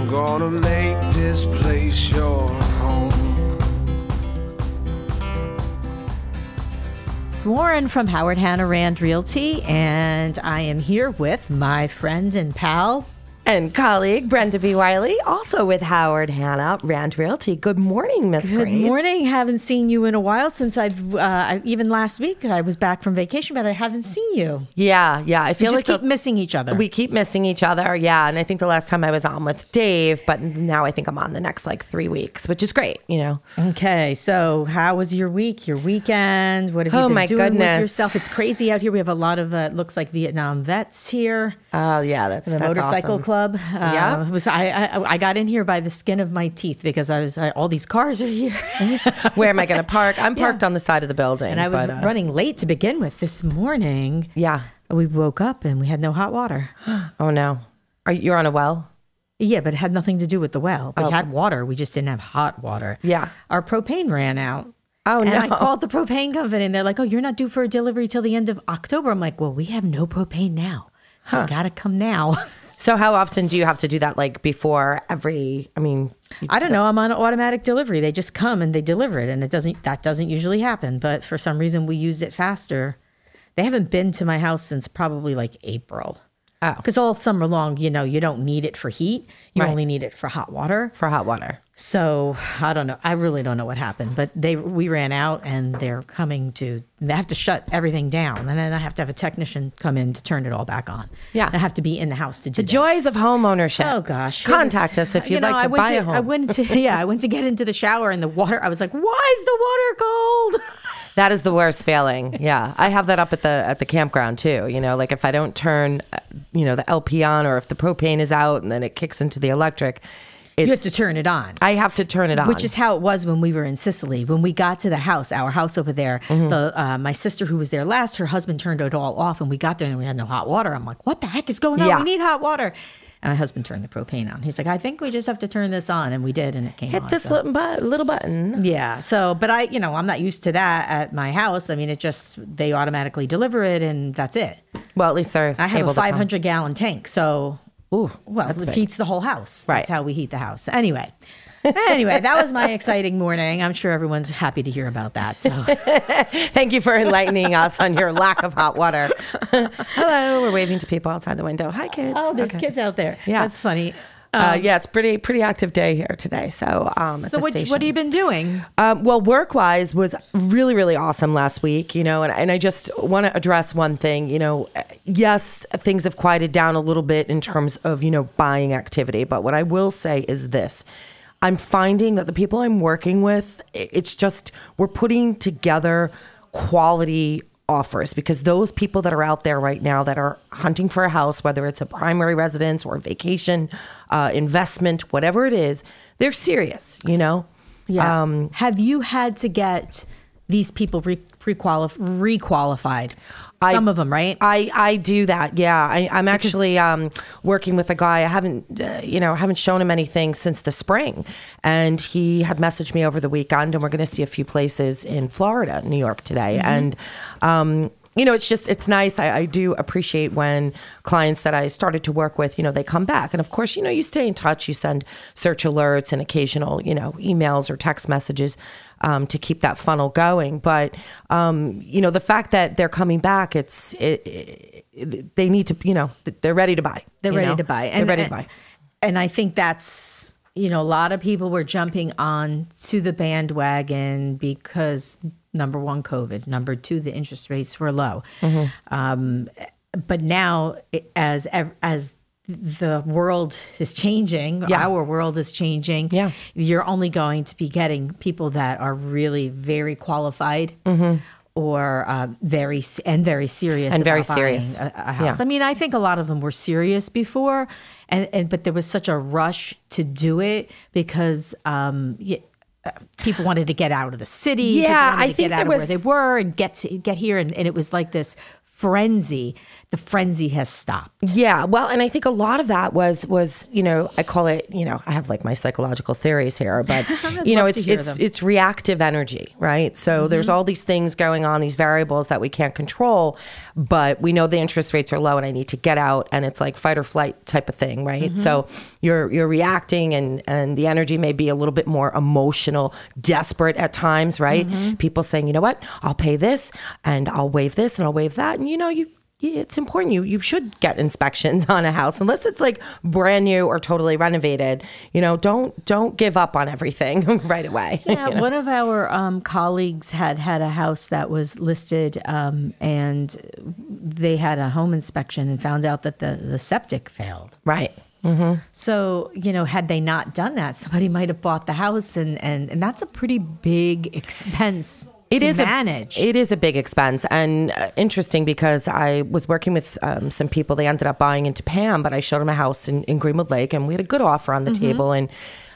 I'm gonna make this place your home. Warren from Howard Hanna Rand Realty, and I am here with my friend and pal. And colleague Brenda B. Wiley, also with Howard Hanna, Rand Realty. Good morning, Miss Grace. Good morning. Haven't seen you in a while since I've, uh, I- even last week I was back from vacation, but I haven't seen you. Yeah, yeah. I We feel just like keep missing each other. we keep missing each other. Yeah, and I think the last time I was on with Dave, but now I think I'm on the next like three weeks, which is great. You know. okay, so how was your week, your weekend? What have you Oh, been my doing goodness. with yourself? It's crazy out here. We have a lot of, uh, it looks like Vietnam vets here. Oh yeah, that's the that's motorcycle awesome. club. Uh, Yeah. it was I, I I got in here by the skin of my teeth because I was I, all these cars are here, Where am I going to park? I'm parked on the side of the building, and I was but, uh, running late to begin with this morning. Yeah. We woke up and we had no hot water. Oh no. Are you- you're on a well? Yeah, but it had nothing to do with the well. We had water. We just didn't have hot water. Oh. Yeah. Our propane ran out. Oh no and no. I called the propane company and they're like, "Oh, you're not due for a delivery till the end of October." I'm like, "Well, we have no propane now, so you got to come now." So how often do you have to do that? Like before every? I mean, I don't know. I'm on automatic delivery. They just come and they deliver it, and it doesn't. That doesn't usually happen. But for some reason, we used it faster. They haven't been to my house since probably like April. Oh. because all summer long, you know, you don't need it for heat. You Right. only need it for hot water. for hot water. So I don't know. I really don't know what happened. But they we ran out, and they're coming to. They have to shut everything down, and then I have to have a technician come in to turn it all back on. Yeah. and I have to be in the house to do The that. joys of home ownership. Oh gosh! Contact was- us if you you'd know, like to buy a home. I went to yeah, I went to get into the shower and the water. I was like, "Why is the water cold?" That is the worst feeling. Yeah, I have that up at the at the campground too. You know, like if I don't turn, uh, you know, the LP on, or if the propane is out and then it kicks into the electric, You have to turn it on. I have to turn it on. Which is how it was when we were in Sicily. When we got to the house, our house over there, Mm-hmm. the uh, my sister who was there last, her husband turned it all off, and we got there and we had no hot water. I'm like, "What the heck is going on? Yeah. We need hot water." And my husband turned the propane on. He's like, "I think we just have to turn this on," and we did, and it came hit on. this so- little, little button. Yeah. So, but I, you know, I'm not used to that at my house. I mean, it just they automatically deliver it, and that's it. Well, at least they're I have a 500 gallon tank, so Ooh, well, it heats the whole house. Right. That's how we heat the house. Anyway. anyway, that was my exciting morning. I'm sure everyone's happy to hear about that. So, Thank you for enlightening us on your lack of hot water. Hello, we're waving to people outside the window. Hi, kids. oh, there's Okay. kids out there. Yeah. that's funny. Uh, yeah, it's pretty pretty active day here today. So, um, so, what, station. what have you been doing? Um, well, work wise was really, really awesome last week, you know, and, and I just want to address one thing. You know, yes, things have quieted down a little bit in terms of, you know, buying activity. But what I will say is this I'm finding that the people I'm working with, it's just, we're putting together quality offers because those people that are out there right now that are hunting for a house, whether it's a primary residence or vacation, uh, investment, whatever it is, they're serious, you know? Yeah. Um, have you had to get these people re- requalified? I- Some of them, right? I, I do that. Yeah, I, I'm actually um, working with a guy. I haven't, uh, you know, haven't shown him anything since the spring, and he had messaged me over the weekend, and we're going to see a few places in Florida, New York today, and. Um, you know, it's just it's nice. I, I do appreciate when clients that I started to work with, you know, they come back, and of course, you know, you stay in touch. You send search alerts and occasional, you know, emails or text messages um, to keep that funnel going. But um, you know, the fact that they're coming back, it's it, it, they need to, you know, they're ready to buy. They're ready know? to buy. they're ready to buy. And I think that's you know a lot of people were jumping on to the bandwagon because number one, COVID. Number two, the interest rates were low. Mm-hmm. Um, but now, as as the world is changing, Yeah. our world is changing. Yeah. you're only going to be getting people that are really very qualified. Or uh, very and very serious Mm-hmm. And very serious. a, a house. Yeah. I mean, I think a lot of them were serious before, and, and but there was such a rush to do it because um, people wanted to get out of the city. Yeah, I to think get out there of where was- they were and get to get here, and, and it was like this frenzy, the frenzy has stopped. Yeah, well, and I think a lot of that was was you know I call it you know I have like my psychological theories here, but you know it's it's them. it's reactive energy, right? So mm-hmm. there's all these things going on, these variables that we can't control, but we know the interest rates are low, and I need to get out, and it's like fight or flight type of thing, right? Mm-hmm. So you're you're reacting, and and the energy may be a little bit more emotional, desperate at times, right? Mm-hmm. People saying, you know what, I'll pay this, and I'll waive this, and I'll waive that, and you know you it's important. You you should get inspections on a house unless it's like brand new or totally renovated. You know, don't don't give up on everything right away. Yeah, one of our um, colleagues had had a house that was listed, um, and they had a home inspection and found out that the the septic failed. right. So you know, had they not done that, somebody might have bought the house, and and and that's a pretty big expense. It is manage. A, it is a big expense and uh, interesting because I was working with um, some people. They ended up buying into Pam, but I showed them a house in, in Greenwood Lake, and we had a good offer on the Mm-hmm. table. And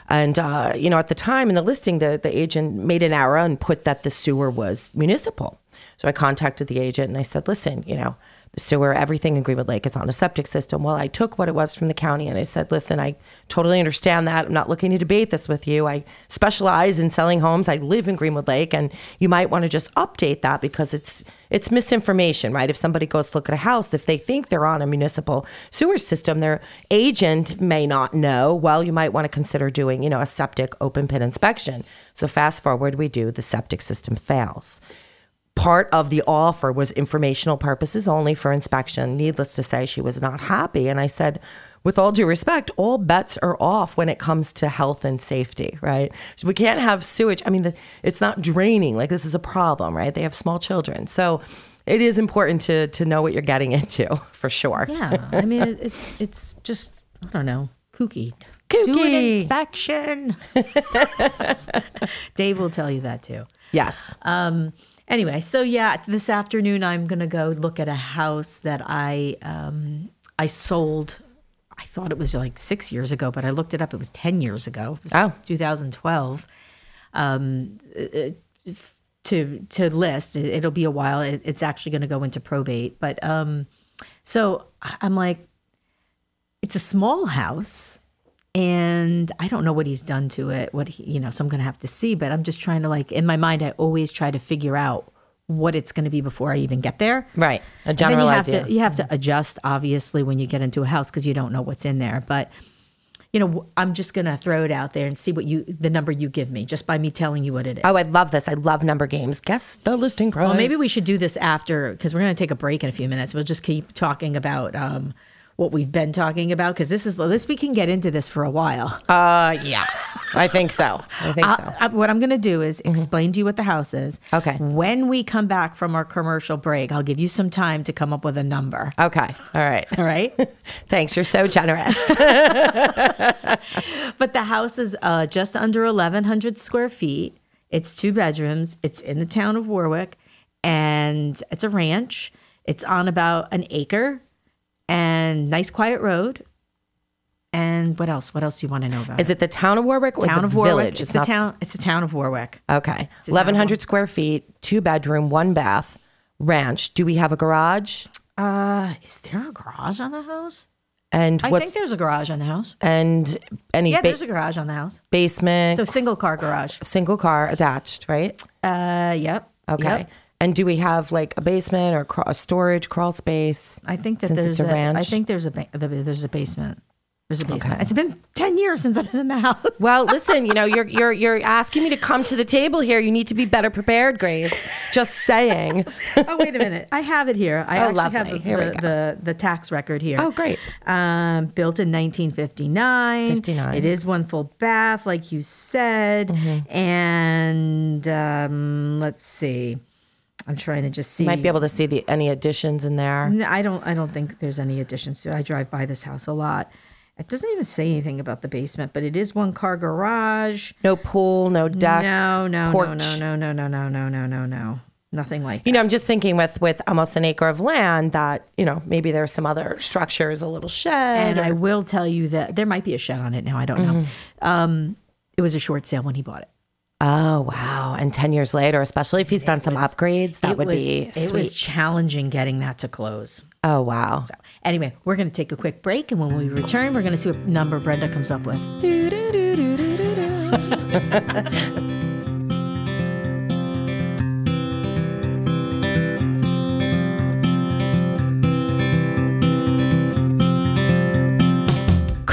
and uh, you know, at the time in the listing, the the agent made an error and put that the sewer was municipal. So I contacted the agent and I said, listen, you know, sewer, everything in Greenwood Lake is on a septic system. Well, I took what it was from the county and I said, listen, I totally understand that. I'm not looking to debate this with you. I specialize in selling homes. I live in Greenwood Lake, and you might want to just update that because it's it's misinformation, right? If somebody goes to look at a house, if they think they're on a municipal sewer system, their agent may not know. Well, you might want to consider doing, you know, a septic open pit inspection. So fast forward, we do the septic system fails part of the offer was informational purposes only for inspection. Needless to say, she was not happy. And I said, with all due respect, all bets are off when it comes to health and safety, right? We can't have sewage. I mean, the, it's not draining. Like, this is a problem, right? They have small children. So it is important to, to know what you're getting into for sure. yeah, I mean, it's it's just I don't know, kooky. Do an Kooky. inspection. Dave will tell you that too. Yes. Um, anyway, so yeah, this afternoon I'm gonna go look at a house that I um, I sold. I thought it was like six years ago, but I looked it up. It was ten years ago. Oh. 2012. Um, uh, to to list, it, it'll be a while. It's actually going to go into probate, but um, so I'm like, it's a small house and I don't know what he's done to it. What he, you know, so I'm gonna have to see. But I'm just trying to like in my mind, I always try to figure out what it's going to be before I even get there. Right. A general you have idea. to you have to adjust obviously when you get into a house because you don't know what's in there. But you know, I'm just gonna throw it out there and see what you the number you give me just by me telling you what it is. Oh, I love this. I love number games. Guess the listing price. Well, maybe we should do this after because we're going to take a break in a few minutes. We'll just keep talking about um, what we've been talking about because this is this we can get into this for a while. Uh, yeah. I think so. I think so. I- I- what I'm going to do is explain to you what the house is. Okay. When we come back from our commercial break, I'll give you some time to come up with a number. Okay. All right. All right. Thanks. You're so generous. but the house is uh, just under 1,100 square feet. It's two bedrooms. It's in the town of Warwick, and it's a ranch. It's on about an acre, and nice quiet road. And what else? What else do you want to know about? Is it the town of Warwick or town the of Warwick? village? It's, the not- town. It's the town of Warwick. Okay. the of 1,100 square feet, two bedroom, one bath, ranch. Do we have a garage? Uh, is there a garage on the house? And I think there's a garage on the house. and any Yeah, ba- there's a garage on the house. basement, So single car garage. single car attached, right? Uh, yep. Okay. Yep. And do we have like a basement or a storage crawl space? I think that there's a a, ranch? I think there's a ba- there's a basement. There's a basement. It's been ten years since I've been in the house. Well, listen, you know, you're you're you're asking me to come to the table here. You need to be better prepared, Grace. Just saying. oh wait a minute, I have it here. I Oh, actually lovely. have the, Here the, the the tax record here. Oh, great. Um, built in 1959. 59. It is one full bath, like you said, Mm-hmm. and um, let's see. I'm trying to just see. You Might be able to see the any additions in there. No, I don't. I don't think there's any additions to it. I drive by this house a lot. It doesn't even say anything about the basement, but it is one car garage. No pool, no deck. No, no, porch. no, no, no, no, no, no, no, no, no. Nothing like that. You know, I'm just thinking with with almost an acre of land that you know maybe there's some other structures, a little shed. and I will tell you that there might be a shed on it now. I don't know. Mm-hmm. Um, it was a short sale when he bought it. Oh wow! And ten years later, especially if he's done some upgrades, that would was, be It sweet. was challenging getting that to close. oh wow! So anyway, we're going to take a quick break, and when we return, we're going to see what number Brenda comes up with.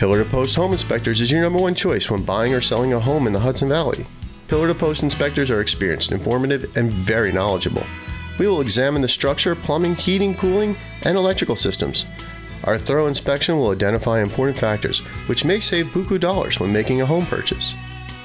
Pillar to Post Home Inspectors is your number one choice when buying or selling a home in the Hudson Valley. Pillar to Post inspectors are experienced, informative, and very knowledgeable. We will examine the structure, plumbing, heating, cooling, and electrical systems. Our thorough inspection will identify important factors, which may save buku dollars when making a home purchase.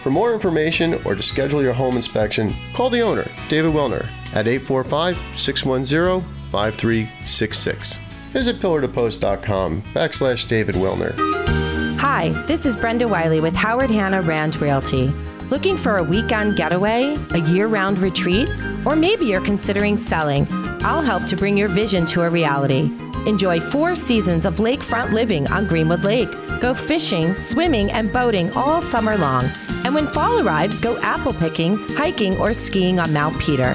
For more information or to schedule your home inspection, call the owner, David Wilner, at 845 610 5366. Visit pillartopost.com backslash David Wilner. Hi, this is Brenda Wiley with Howard Hanna Rand Realty. Looking for a weekend getaway, a year round retreat, or maybe you're considering selling? I'll help to bring your vision to a reality. Enjoy four seasons of lakefront living on Greenwood Lake. Go fishing, swimming, and boating all summer long. And when fall arrives, go apple picking, hiking, or skiing on Mount Peter.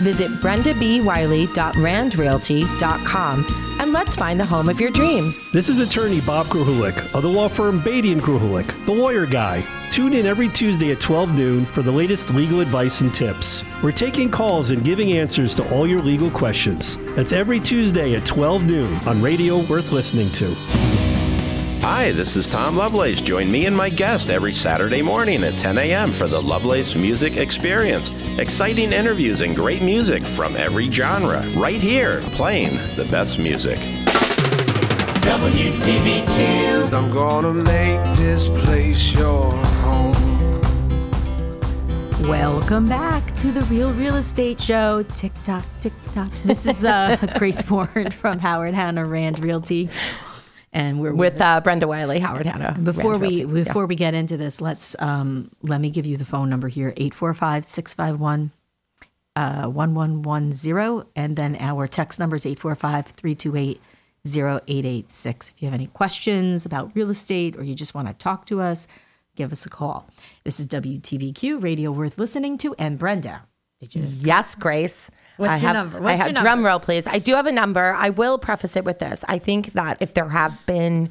Visit brendabwiley.randrealty.com and let's find the home of your dreams. This is attorney Bob Gruhulik of the law firm Beatty and Gruhulik, the lawyer guy. Tune in every Tuesday at 12 noon for the latest legal advice and tips. We're taking calls and giving answers to all your legal questions. That's every Tuesday at 12 noon on radio worth listening to. Hi, this is Tom Lovelace. Join me and my guest every Saturday morning at 10 a.m. for the Lovelace Music Experience. Exciting interviews and great music from every genre, right here, playing the best music. I'm gonna make this place your home. Welcome back to the Real Real Estate Show. Tick tock, tick tock. This is uh, Grace Warren from Howard Hanna Rand Realty, and we're with uh, Brenda Wiley, Howard Hanna. Before we Realty. Yeah. before we get into this, let's um, let me give you the phone number here 845-651 uh 1110 and then our text number is 845-328 0886. If you have any questions about real estate or you just want to talk to us, give us a call. This is WTBQ Radio worth listening to and Brenda. Did you Yes, Grace. What's I your have, number? I have your drum number? roll, please. I do have a number. I will preface it with this. I think that if there have been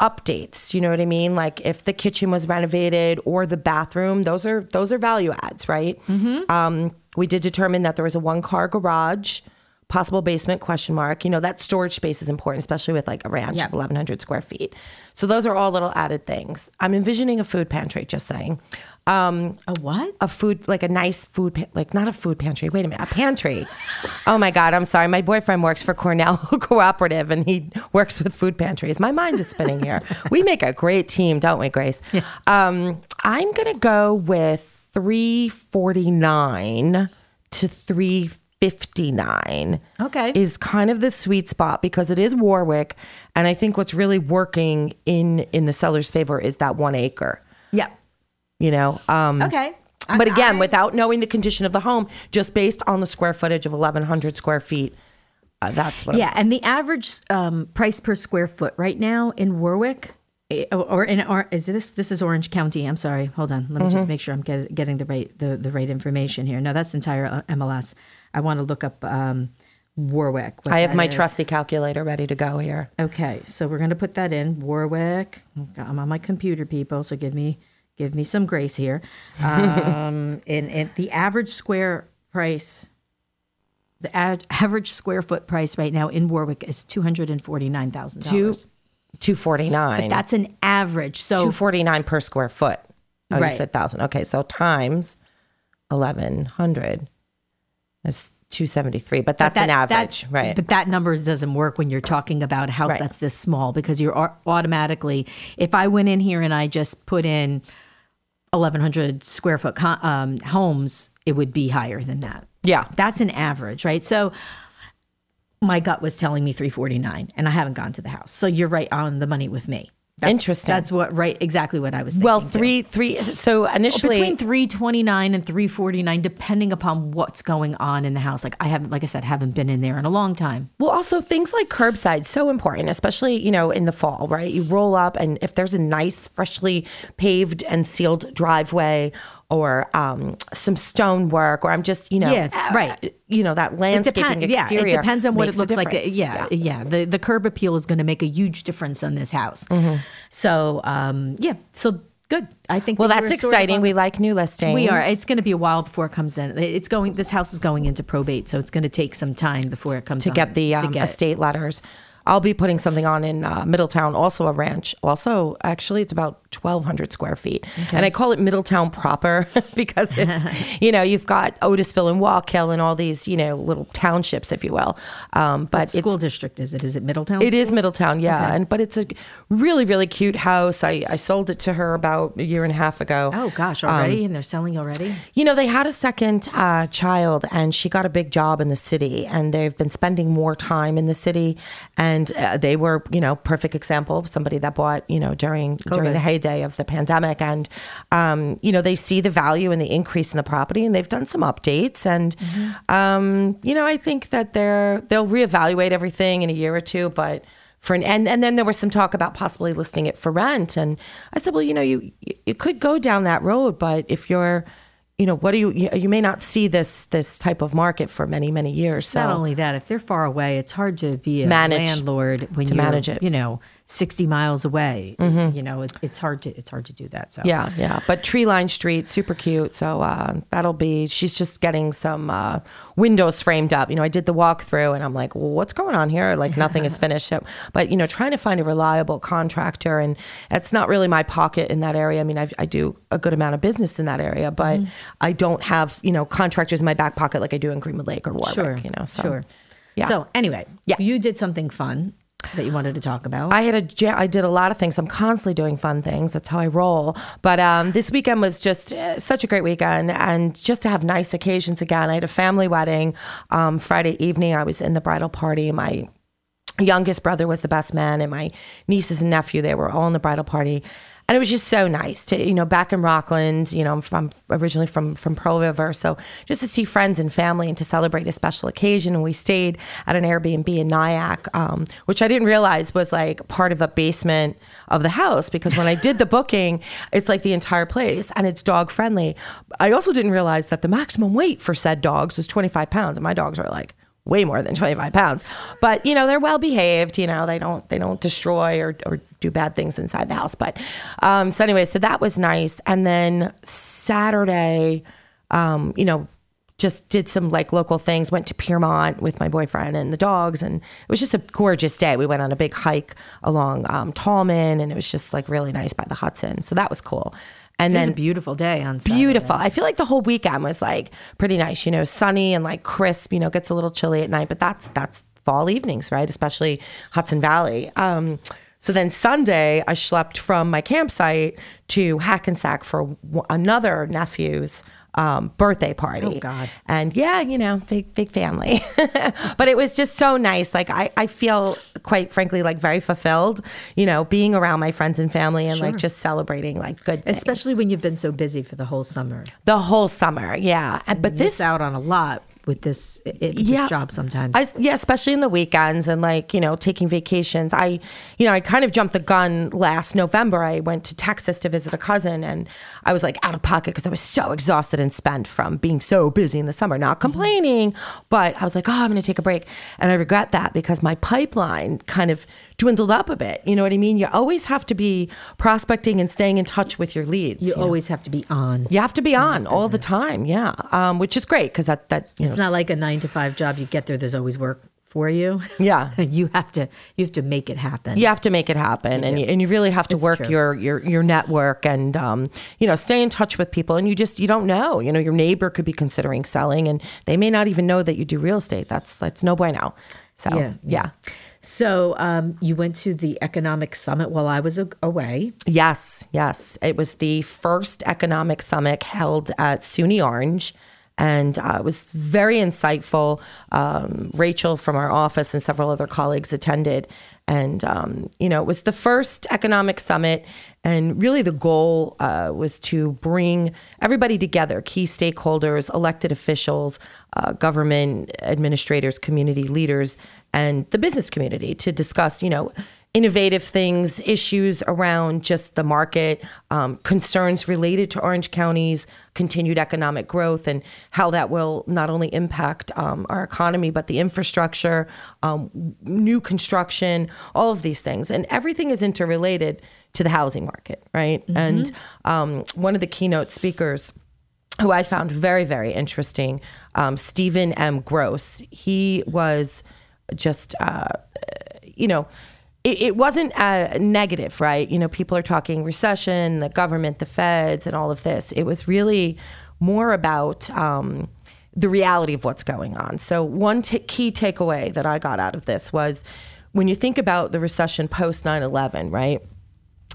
updates, you know what I mean? Like if the kitchen was renovated or the bathroom, those are those are value adds, right? Mm-hmm. Um, we did determine that there was a one car garage, possible basement question mark. You know that storage space is important, especially with like a ranch Yeah. of 1,100 square feet. So those are all little added things. I'm envisioning a food pantry. Just saying. Um, A what? a food like a nice food like not a food pantry wait a minute a pantry oh my god i'm sorry my boyfriend works for cornell cooperative and he works with food pantries my mind is spinning here we make a great team don't we grace Yeah. um, i'm gonna go with 349 to 359 Okay. is kind of the sweet spot because it is warwick and i think what's really working in in the seller's favor is that one acre Yeah. You know um Okay. but again I- without knowing the condition of the home just based on the square footage of 1100 square feet uh, that's what Yeah, and the average um, price per square foot right now in Warwick, eh, or in or is this this is Orange County? I'm sorry. Hold on. Let me Mm-hmm. just make sure I'm get, getting the right the, the right information here. No, that's entire uh, MLS. I want to look up um, Warwick. i have my is. trusty calculator ready to go here Okay, so we're going to put that in Warwick. I'm on my computer, people. So give me give me some grace here. Um, in, in the average square price, the ad, average square foot price right now in Warwick is two hundred and forty nine thousand dollars. 249 That's an average. So 249 per square foot oh Right. you said thousand okay so times 1100 that's 273 but that's an that- average that's- right But that number doesn't work when you're talking about a house Right. that's this small because you're automatically. If I went in here and I just put in 1100 square foot co- um, homes, it would be higher than that. Yeah. That's an average, right? So my gut was telling me 349 and I haven't gone to the house. So you're right on the money with me. That's, Interesting. That's what right exactly what I was thinking. Well, too. three, three. So initially, between 329 and 349 depending upon what's going on in the house. Like I haven't like I said haven't been in there in a long time. Well, also things like curbside so important, especially you know in the fall, right? You roll up, and if there's a nice, freshly paved and sealed driveway, or um, some stonework, or I'm just you know, Yeah, right. uh, you know that It landscaping. Yeah, exterior. it depends on what it looks like. difference. Yeah, yeah, The the curb appeal is going to make a huge difference on this house. Mm-hmm. So um, yeah, so good. I think. Well, that that's we're sort of exciting. we like new listings. We are. It's going to be a while before it comes in. It's going. This house is going into probate, so it's going to take some time before it comes to on, get the to um, get it. estate letters. I'll be putting something on in uh, Middletown, also a ranch. Also, actually, it's about 1,200 square feet. And I call it Middletown proper because it's, you know, you've got Otisville and Wallkill and all these, you know, little townships, if you will. Um, but What school district is it? Is it Middletown? it is schools? Middletown, yeah. Okay. And but it's a really, really cute house. I, I sold it to her about a year and a half ago. Oh gosh, Um, already, and they're selling already. You know, they had a second uh, child, and she got a big job in the city, and they've been spending more time in the city. And uh, they were, you know, perfect example of somebody that bought, you know, during during the heyday of the pandemic, and um, you know, they see the value and the increase in the property, and they've done some updates, and um, you know, I think that they're they'll reevaluate everything in a year or two, but. For an, and and then there was some talk about possibly listing it for rent, and I said, well, you know, you you could go down that road, but if you're you know, what do you, you, you may not see this, this type of market for many, many years. So Not only that, if they're far away, it's hard to be a Manage- landlord when you're, manage it. You know, 60 miles away. You know, it, it's hard to it's hard to do that. So yeah, yeah, but tree line street, super cute. So, uh, that'll be, she's just getting some, uh, windows framed up. You know, I did the walkthrough and I'm like, well, what's going on here? Like nothing is finished. So, but you know, trying to find a reliable contractor and it's not really my pocket in that area. I mean, I, I do a good amount of business in that area, but Mm-hmm. I don't have, you know, contractors in my back pocket like I do in Greenwood Lake or Warwick, sure, you know, so. sure. Yeah. So anyway, Yeah. you did something fun that you wanted to talk about. I had a I did a lot of things. I'm constantly doing fun things. That's how I roll. But um, this weekend was just uh, such a great weekend, and just to have nice occasions again. I had a family wedding um, Friday evening. I was in the bridal party. My youngest brother was the best man, and my nieces and nephew they were all in the bridal party. And it was just so nice to, you know, back in Rockland, you know, I'm from originally from from Pearl River, so just to see friends and family and to celebrate a special occasion. And we stayed at an Airbnb in Nyack, um, which I didn't realize was like part of the basement of the house because when I did the booking, it's like the entire place and it's dog friendly. I also didn't realize that the maximum weight for said dogs is 25 pounds, and my dogs are like way more than 25 pounds. But you know they're well behaved you know they don't they don't destroy or, or do bad things inside the house. But um so anyway so that was nice. And then saturday um you know just did some like local things went to piermont with my boyfriend and the dogs and it was just a gorgeous day. We went on a big hike along um, tallman and it was just like really nice by the hudson. So that was cool and it then a beautiful day on Saturday. beautiful. I feel like the whole weekend was like pretty nice, you know, sunny and like crisp, you know, gets a little chilly at night, but that's that's fall evenings, right? Especially Hudson Valley. Um so then Sunday, I schlepped from my campsite to Hackensack for w- another nephew's um, birthday party. Oh, God. And yeah, you know, big big family. but it was just so nice. Like I, I feel quite frankly like very fulfilled, you know, being around my friends and family and like just celebrating like good things. especially when you've been so busy for the whole summer. the whole summer. Yeah. And, but this out on a lot with this it, yeah, this job sometimes. I, yeah, especially in the weekends and like you know taking vacations. I, you know, I kind of jumped the gun last November. I went to Texas to visit a cousin, and I was like out of pocket because I was so exhausted and spent from being so busy in the summer. Not mm-hmm. complaining, but I was like, oh, I'm going to take a break, and I regret that because my pipeline kind of dwindled up a bit. You know what I mean? You always have to be prospecting and staying in touch with your leads. you you know? always have to be on. You have to be on all the time, yeah. Um, which is great because that that you It's know, not like a nine to five job. You get there, there's always work for you. Yeah. you have to you have to make it happen. you have to make it happen and you, and you really have to It's work true. your, your your network and um, you know stay in touch with people and you just you don't know you know your neighbor could be considering selling and they may not even know that you do real estate that's that's no bueno so Yeah, yeah, yeah. So um, you went to the economic summit while I was a- away. Yes, yes. It was the first economic summit held at SUNY Orange. And uh, it was very insightful. Um, Rachel from our office and several other colleagues attended. And, um, you know, it was the first economic summit. And really, the goal uh, was to bring everybody together key stakeholders, elected officials, uh, government administrators, community leaders, and the business community to discuss, you know, innovative things, issues around just the market, um, concerns related to Orange County's continued economic growth, and how that will not only impact um, our economy, but the infrastructure, um, new construction, all of these things. And everything is interrelated to the housing market, right? And um, one of the keynote speakers, who I found very, very interesting, um, Stephen M. Gross. He was just, uh, you know, it, it wasn't uh, negative, right? You know, people are talking recession, the government, the feds, and all of this. It was really more about um, the reality of what's going on. So, one t- key takeaway that I got out of this was when you think about the recession post 9 11, right?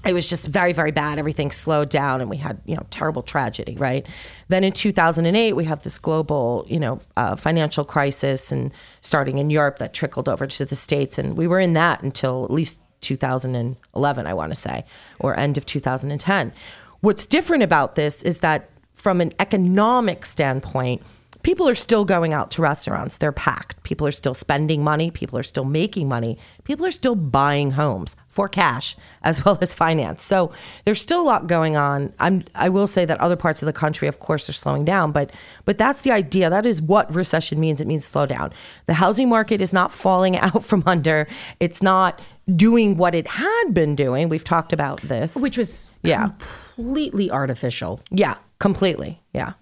It was just very very bad. Everything slowed down and we had you know terrible tragedy right? Then in 2008 we have this global you know uh, financial crisis and starting in europe that trickled over to the states. And we were in that until at least 2011 i want to say or end of 2010 what's different about this is that from an economic standpoint people are still going out to restaurants. They're packed. People are still spending money. People are still making money. People are still buying homes for cash as well as finance. So there's still a lot going on. I'm I will say that other parts of the country, of course, are slowing down, but but that's the idea. That is what recession means. It means slow down. The housing market is not falling out from under. It's not doing what it had been doing. We've talked about this. which was Yeah. completely artificial. yeah, completely. Yeah.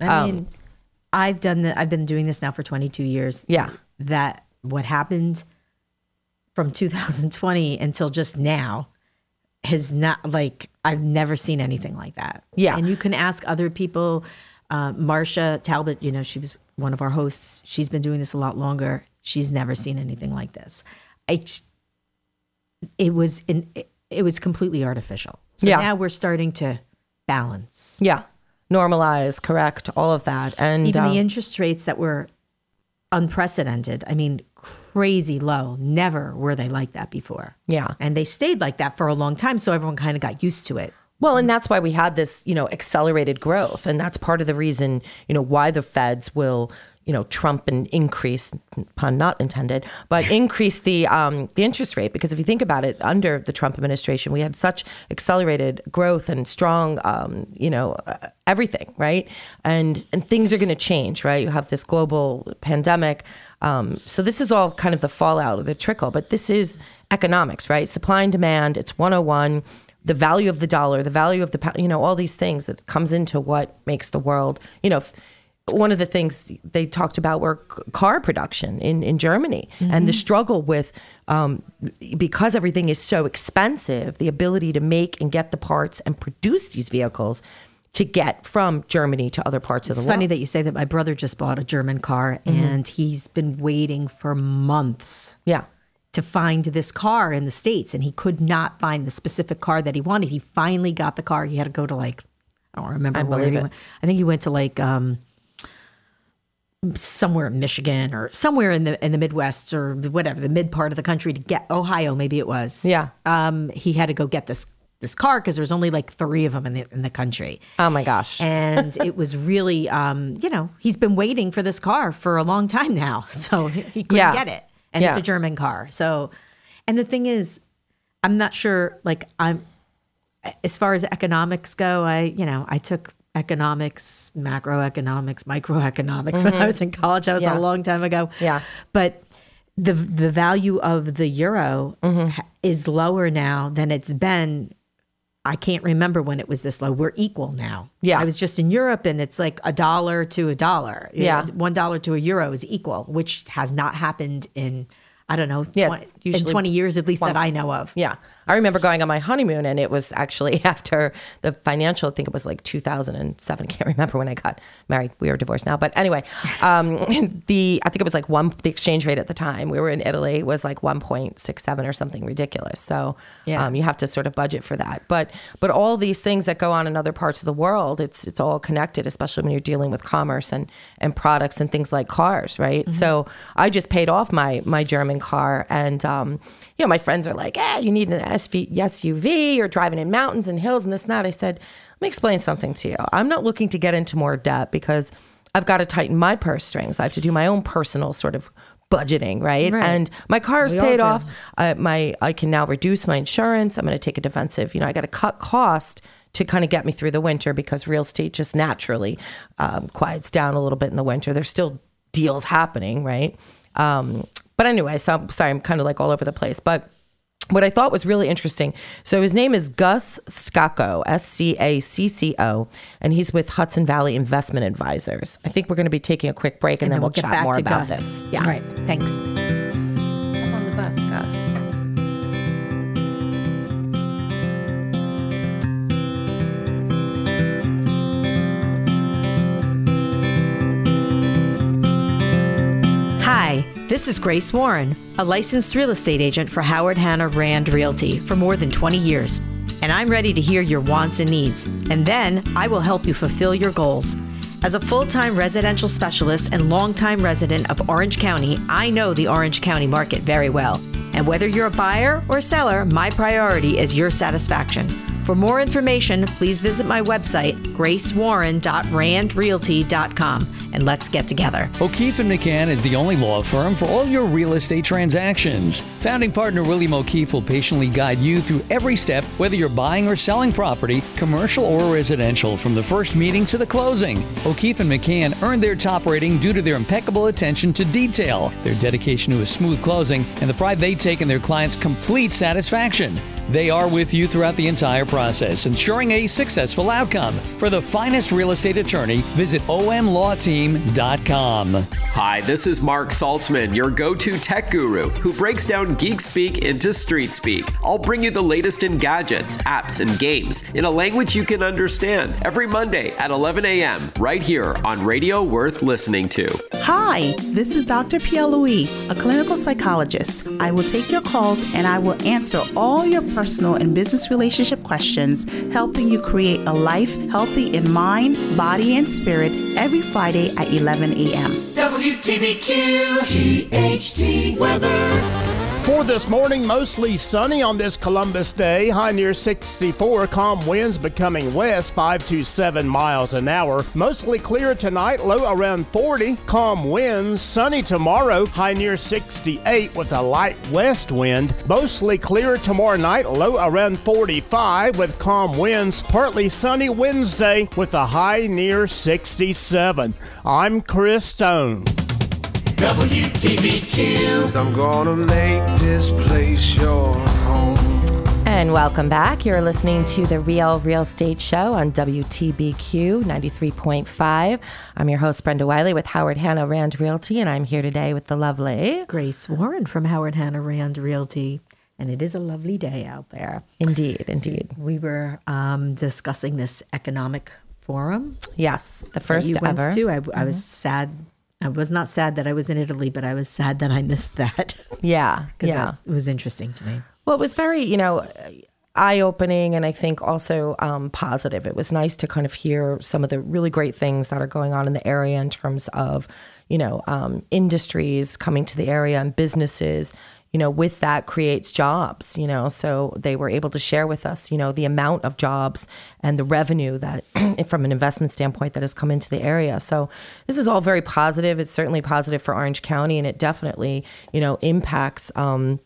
I mean, um, I've done the, I've been doing this now for 22 years. Yeah. That what happened from 2020 until just now has not like I've never seen anything like that. Yeah. And you can ask other people. Uh, Marcia Talbot, you know, she was one of our hosts. She's been doing this a lot longer. She's never seen anything like this. I, it was in, it, it was completely artificial. So Yeah. now we're starting to balance. Yeah. Normalize, correct, all of that. And even um, the interest rates that were unprecedented i mean crazy low never were they like that before Yeah. and they stayed like that for a long time so everyone kind of got used to it Well, and that's why we had this, you know, accelerated growth, and that's part of the reason, you know, why the Feds will, you know, trump and increase, pun not intended, but increase the um, the interest rate because if you think about it, under the Trump administration, we had such accelerated growth and strong, um, you know, uh, everything, right? And and things are going to change, right? You have this global pandemic. Um, so this is all kind of the fallout of the trickle, but this is economics, right? Supply and demand. It's 101 the value of the dollar, the value of the you know, all these things that comes into what makes the world, you know, f- one of the things they talked about were car production in, in Germany and the struggle with, um, because everything is so expensive, the ability to make and get the parts and produce these vehicles to get from Germany to other parts it's of the world It's funny that you say that my brother just bought a german car and he's been waiting for months yeah. to find this car in the states and he could not find the specific car that he wanted. He finally got the car. He had to go to like i don't remember I where he it. went. I think he went to like um somewhere in michigan or somewhere in the in the midwest or whatever the mid part of the country to get ohio maybe it was Yeah. um he had to go get this this car because there's only like three of them in the in the country Oh my gosh. and it was really um you know he's been waiting for this car for a long time now so he he couldn't Yeah. get it and it's a german car so and the thing is i'm not sure like i'm as far as economics go i you know i took economics macroeconomics microeconomics when i was in college that was Mm-hmm. Yeah. a long time ago Yeah. but the the value of the euro Mm-hmm. is lower now than it's been I can't remember when it was this low. We're equal now. Yeah. I was just in Europe and it's like a dollar to a dollar. Yeah. One dollar to a euro is equal, which has not happened in, I don't know, Yeah, 20, in 20 years at least that I know of. Yeah. I remember going on my honeymoon, and it was actually after the financial. I think it was like 2007. I can't remember when I got married. We are divorced now, but anyway, um, the I think it was like one. The exchange rate at the time we were in Italy was like 1.67 or something ridiculous. So Yeah. um, you have to sort of budget for that. But but all these things that go on in other parts of the world, it's it's all connected, especially when you're dealing with commerce and and products and things like cars, right? So I just paid off my my German car, and um, you know my friends are like, "Eh, you need an SV, SUV. You're driving in mountains and hills and this and that." I said, "Let me explain something to you. I'm not looking to get into more debt because." I've got to tighten my purse strings. I have to do my own personal sort of budgeting, right? Right. And my car is We paid off. I, my I can now reduce my insurance. I'm going to take a defensive. You know, I got to cut cost to kind of get me through the winter because real estate just naturally um, quiets down a little bit in the winter. There's still deals happening, right? Um, but anyway, so I'm sorry, I'm kind of like all over the place, but. What I thought was really interesting. So his name is Gus Scacco, S C A C C O, and he's with Hudson Valley Investment Advisors. I think we're going to be taking a quick break and, then, we'll, get chat back more to about Gus. this. Yeah. All right. Thanks. Up on the bus, Gus. This is Grace Warren, a licensed real estate agent for Howard Hanna Rand Realty for more than 20 years. And I'm ready to hear your wants and needs, and then I will help you fulfill your goals. As a full time residential specialist and longtime resident of Orange County, I know the Orange County market very well. And whether you're a buyer or seller, my priority is your satisfaction. For more information, please visit my website, gracewarren.randrealty.com, and let's get together. O'Keefe and McCann is the only law firm for all your real estate transactions. Founding partner William O'Keefe will patiently guide you through every step, whether you're buying or selling property, commercial or residential, from the first meeting to the closing. O'Keefe and McCann earned their top rating due to their impeccable attention to detail, their dedication to a smooth closing, and the pride they take in their clients' complete satisfaction. They are with you throughout the entire process, ensuring a successful outcome. For the finest real estate attorney, visit omlawteam.com. Hi, this is Mark Saltzman, your go to tech guru who breaks down geek speak into street speak. I'll bring you the latest in gadgets, apps, and games in a language you can understand every Monday at 11 a.m. right here on Radio Worth Listening to. Hi, this is Dr. Pierre Louis, a clinical psychologist. I will take your calls and I will answer all your personal and business relationship questions, helping you create a life healthy in mind, body, and spirit every Friday at 11 a.m. WTBQ GHD weather. For this morning, mostly sunny on this Columbus Day. High near 64. Calm winds becoming west 5 to 7 miles an hour. Mostly clear tonight. Low around 40. Calm winds. Sunny tomorrow. High near 68 with a light west wind. Mostly clear tomorrow night. Low around 45 with calm winds. Partly sunny Wednesday with a high near 67. I'm Chris Stone. WTBQ. I'm gonna make this place your home. And welcome back. You're listening to the Real Real Estate Show on WTBQ 93.5. I'm your host, Brenda Wiley, with Howard Hanna Rand Realty, and I'm here today with the lovely Grace Warren from Howard Hanna Rand Realty. And it is a lovely day out there. Indeed, indeed. We were um, discussing this economic forum. Yes, the that first you went ever. to. I, I was sad. I was not sad that I was in Italy, but I was sad that I missed that. Yeah, yeah. it was interesting to me. Well, it was very, you know, eye opening and I think also um, positive. It was nice to kind of hear some of the really great things that are going on in the area in terms of, you know, um, industries coming to the area and businesses. You know, with that creates jobs, you know. So they were able to share with us, you know, the amount of jobs and the revenue that, from an investment standpoint, that has come into the area. So this is all very positive. It's certainly positive for Orange County and it definitely, you know, impacts. Um,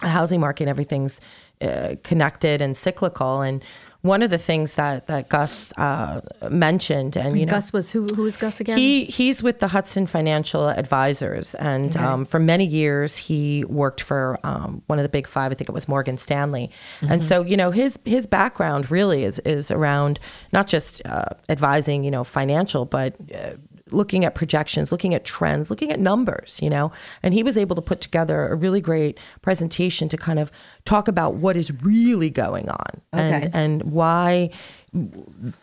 the housing market, everything's uh, connected and cyclical. And one of the things that that Gus uh, mentioned, and you know, Gus was who? Who was Gus again? he he's with the Hudson Financial Advisors, and Okay. um, for many years he worked for um, one of the big five. I think it was Morgan Stanley, and Mhm. so you know his his background really is is around not just uh, advising, you know, financial, but uh, looking at projections, looking at trends, looking at numbers, you know. And he was able to put together a really great presentation to kind of talk about what is really going on Okay. and and why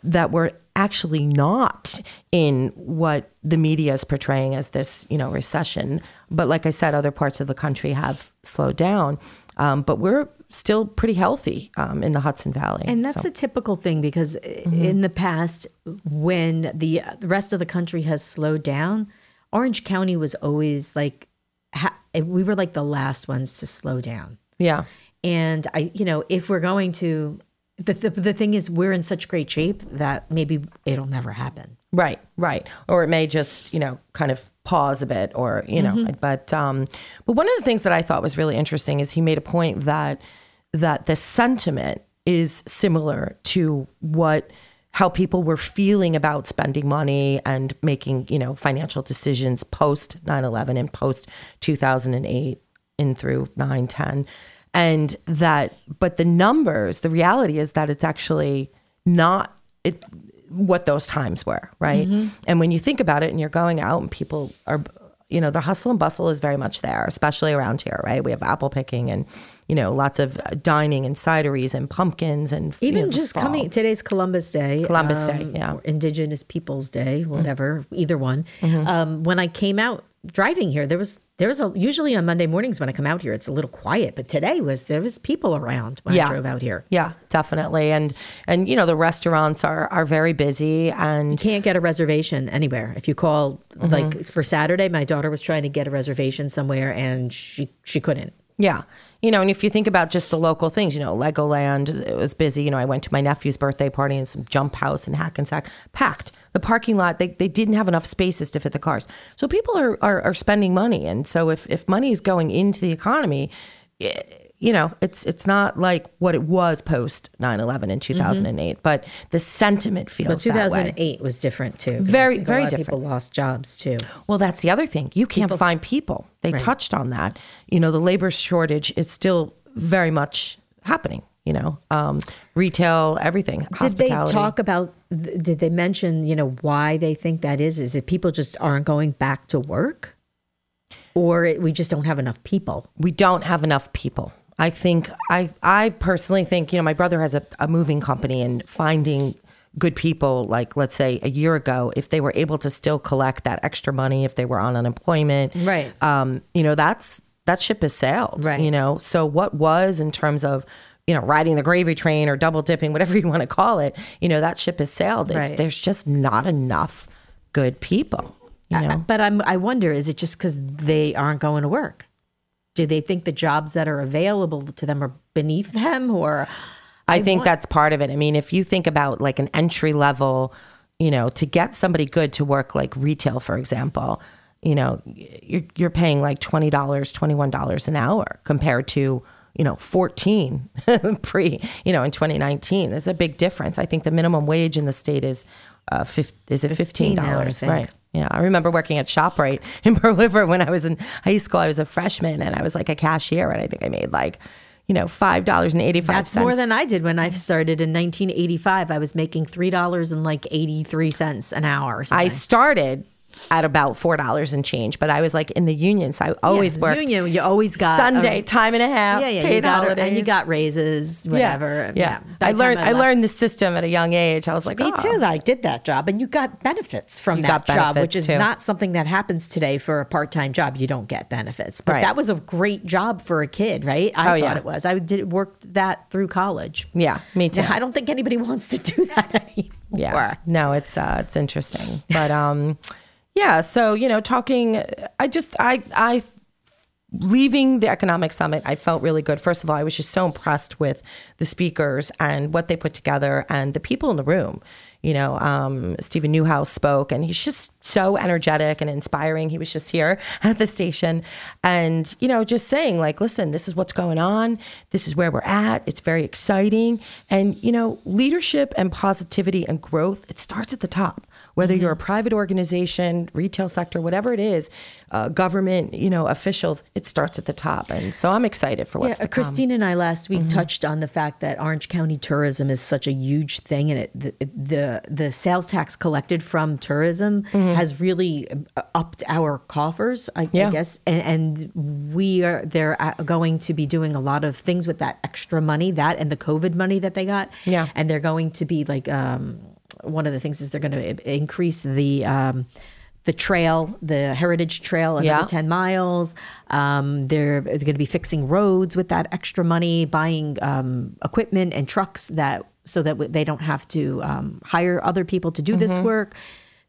that we're actually not in what the media is portraying as this, you know, recession. But like I said, other parts of the country have slowed down, um, but we're still pretty healthy um, in the Hudson Valley. And that's So- a typical thing because Mm-hmm. in the past, when the, the rest of the country has slowed down, Orange County was always like, ha- we were like the last ones to slow down. yeah. And I, you know, if we're going to, the, the, the thing is, we're in such great shape that maybe it'll never happen. Right, right. Or it may just, you know, kind of pause a bit or, you know, but um but one of the things that I thought was really interesting is he made a point that that the sentiment is similar to what how people were feeling about spending money and making, you know, financial decisions post 9/11 and post 2008 in through 9/10 and that but the numbers, the reality is that it's actually not it what those times were, right? Mm-hmm. And when you think about it and you're going out and people are you know, the hustle and bustle is very much there, especially around here, right? We have apple picking and, you know, lots of dining and cideries and pumpkins and you Even know, just fall. coming, today's Columbus Day. um, Columbus Day, yeah. Indigenous Peoples Day, Mm-hmm. whatever, either one. Um, when I came out driving here, there was, there was a, usually on Monday mornings when I come out here, it's a little quiet, but today was, there was people around when I drove out here. Yeah, definitely. And and you know, the restaurants are are very busy and you Can't get a reservation anywhere. If you call, Mm-hmm. like for Saturday, my daughter was trying to get a reservation somewhere and she, she couldn't. Yeah. You know, and if you think about just the local things, you know, Legoland, it was busy. You know, I went to my nephew's birthday party and some jump house in Hackensack, packed. The parking lot, they, they didn't have enough spaces to fit the cars. So people are, are, are spending money. And so if, if money is going into the economy, eh, you know, it's it's not like what it was post 9-11 in 2008, but the sentiment feels But that way. 2008 was different too. Very, very different. People lost jobs too. Well, that's the other thing. You can't find people. They Right. touched on that. You know, the labor shortage is still very much happening. You know, um, retail, everything, Did they talk about? Did they mention you know why they think that is? Is it people just aren't going back to work, or it, we just don't have enough people? we don't have enough people. I think I I personally think you know my brother has a, a moving company and finding good people like let's say a year ago if they were able to still collect that extra money if they were on unemployment Right. um you know that's that ship has sailed Right. you know so what was in terms of you know riding the gravy train or double dipping whatever you want to call it you know that ship has sailed it's, Right. there's just not enough good people you know But I'm I wonder is it just because they aren't going to work? Do they think the jobs that are available to them are beneath them, or I think that's part of it. I mean, if you think about like an entry level, you know, to get somebody good to work like retail, for example, you know, you're you're paying like twenty dollars, twenty one dollars an hour compared to you know fourteen pre, you know, in twenty nineteen. There's a big difference. I think the minimum wage in the state is uh, is it fifteen now, I Yeah, I remember working at Shoprite in Pearl River when I was in high school. I was a freshman and I was like a cashier, and I think I made like, you know, five dollars and eighty five that's more than I did when I started in 1985? I was making three dollars and like 83 cents an hour. I started at about four dollars and change, but I was like in the union, so I always Yeah, worked union. You always got Sunday a- time and a half, Yeah, yeah, paid you got holidays, and you got raises, whatever. Yeah, By I learned. I, left- learned the system at a young age. I was like, Me oh. too. I did that job, and you got benefits from You that got job, which is too. not something that happens today for a part-time job. You don't get benefits, but Right. that was a great job for a kid, right? I Oh, thought yeah. it was. I did worked that through college. Yeah, me too. I don't think anybody wants to do that anymore. Yeah. No, it's uh it's interesting. But um yeah, so you know, talking I just I I leaving the economic summit, I felt really good. First of all, I was just so impressed with the speakers and what they put together and the people in the room. You know, um, Steven Neuhaus spoke, and he's just so energetic and inspiring. He was just here at the station, and you know, just saying like, "Listen, this is what's going on. This is where we're at. It's very exciting." And you know, leadership and positivity and growth. It starts at the top. Whether you're a private organization, retail sector, whatever it is, uh, government, you know, officials, it starts at the top. And so I'm excited for what's yeah, to come. Christine and I last week touched on the fact that Orange County tourism is such a huge thing, and it the the, the sales tax collected from tourism has really uh, upped our coffers, I, Yeah. I guess, and, and we are they're uh, going to be doing a lot of things with that extra money, that and the COVID money that they got, Yeah. and they're going to be like um, one of the things is they're going to increase the. Um, the trail, the heritage trail, another Yeah. 10 miles. Um, they're, they're going to be fixing roads with that extra money, buying um, equipment and trucks that so that they don't have to um, hire other people to do this work.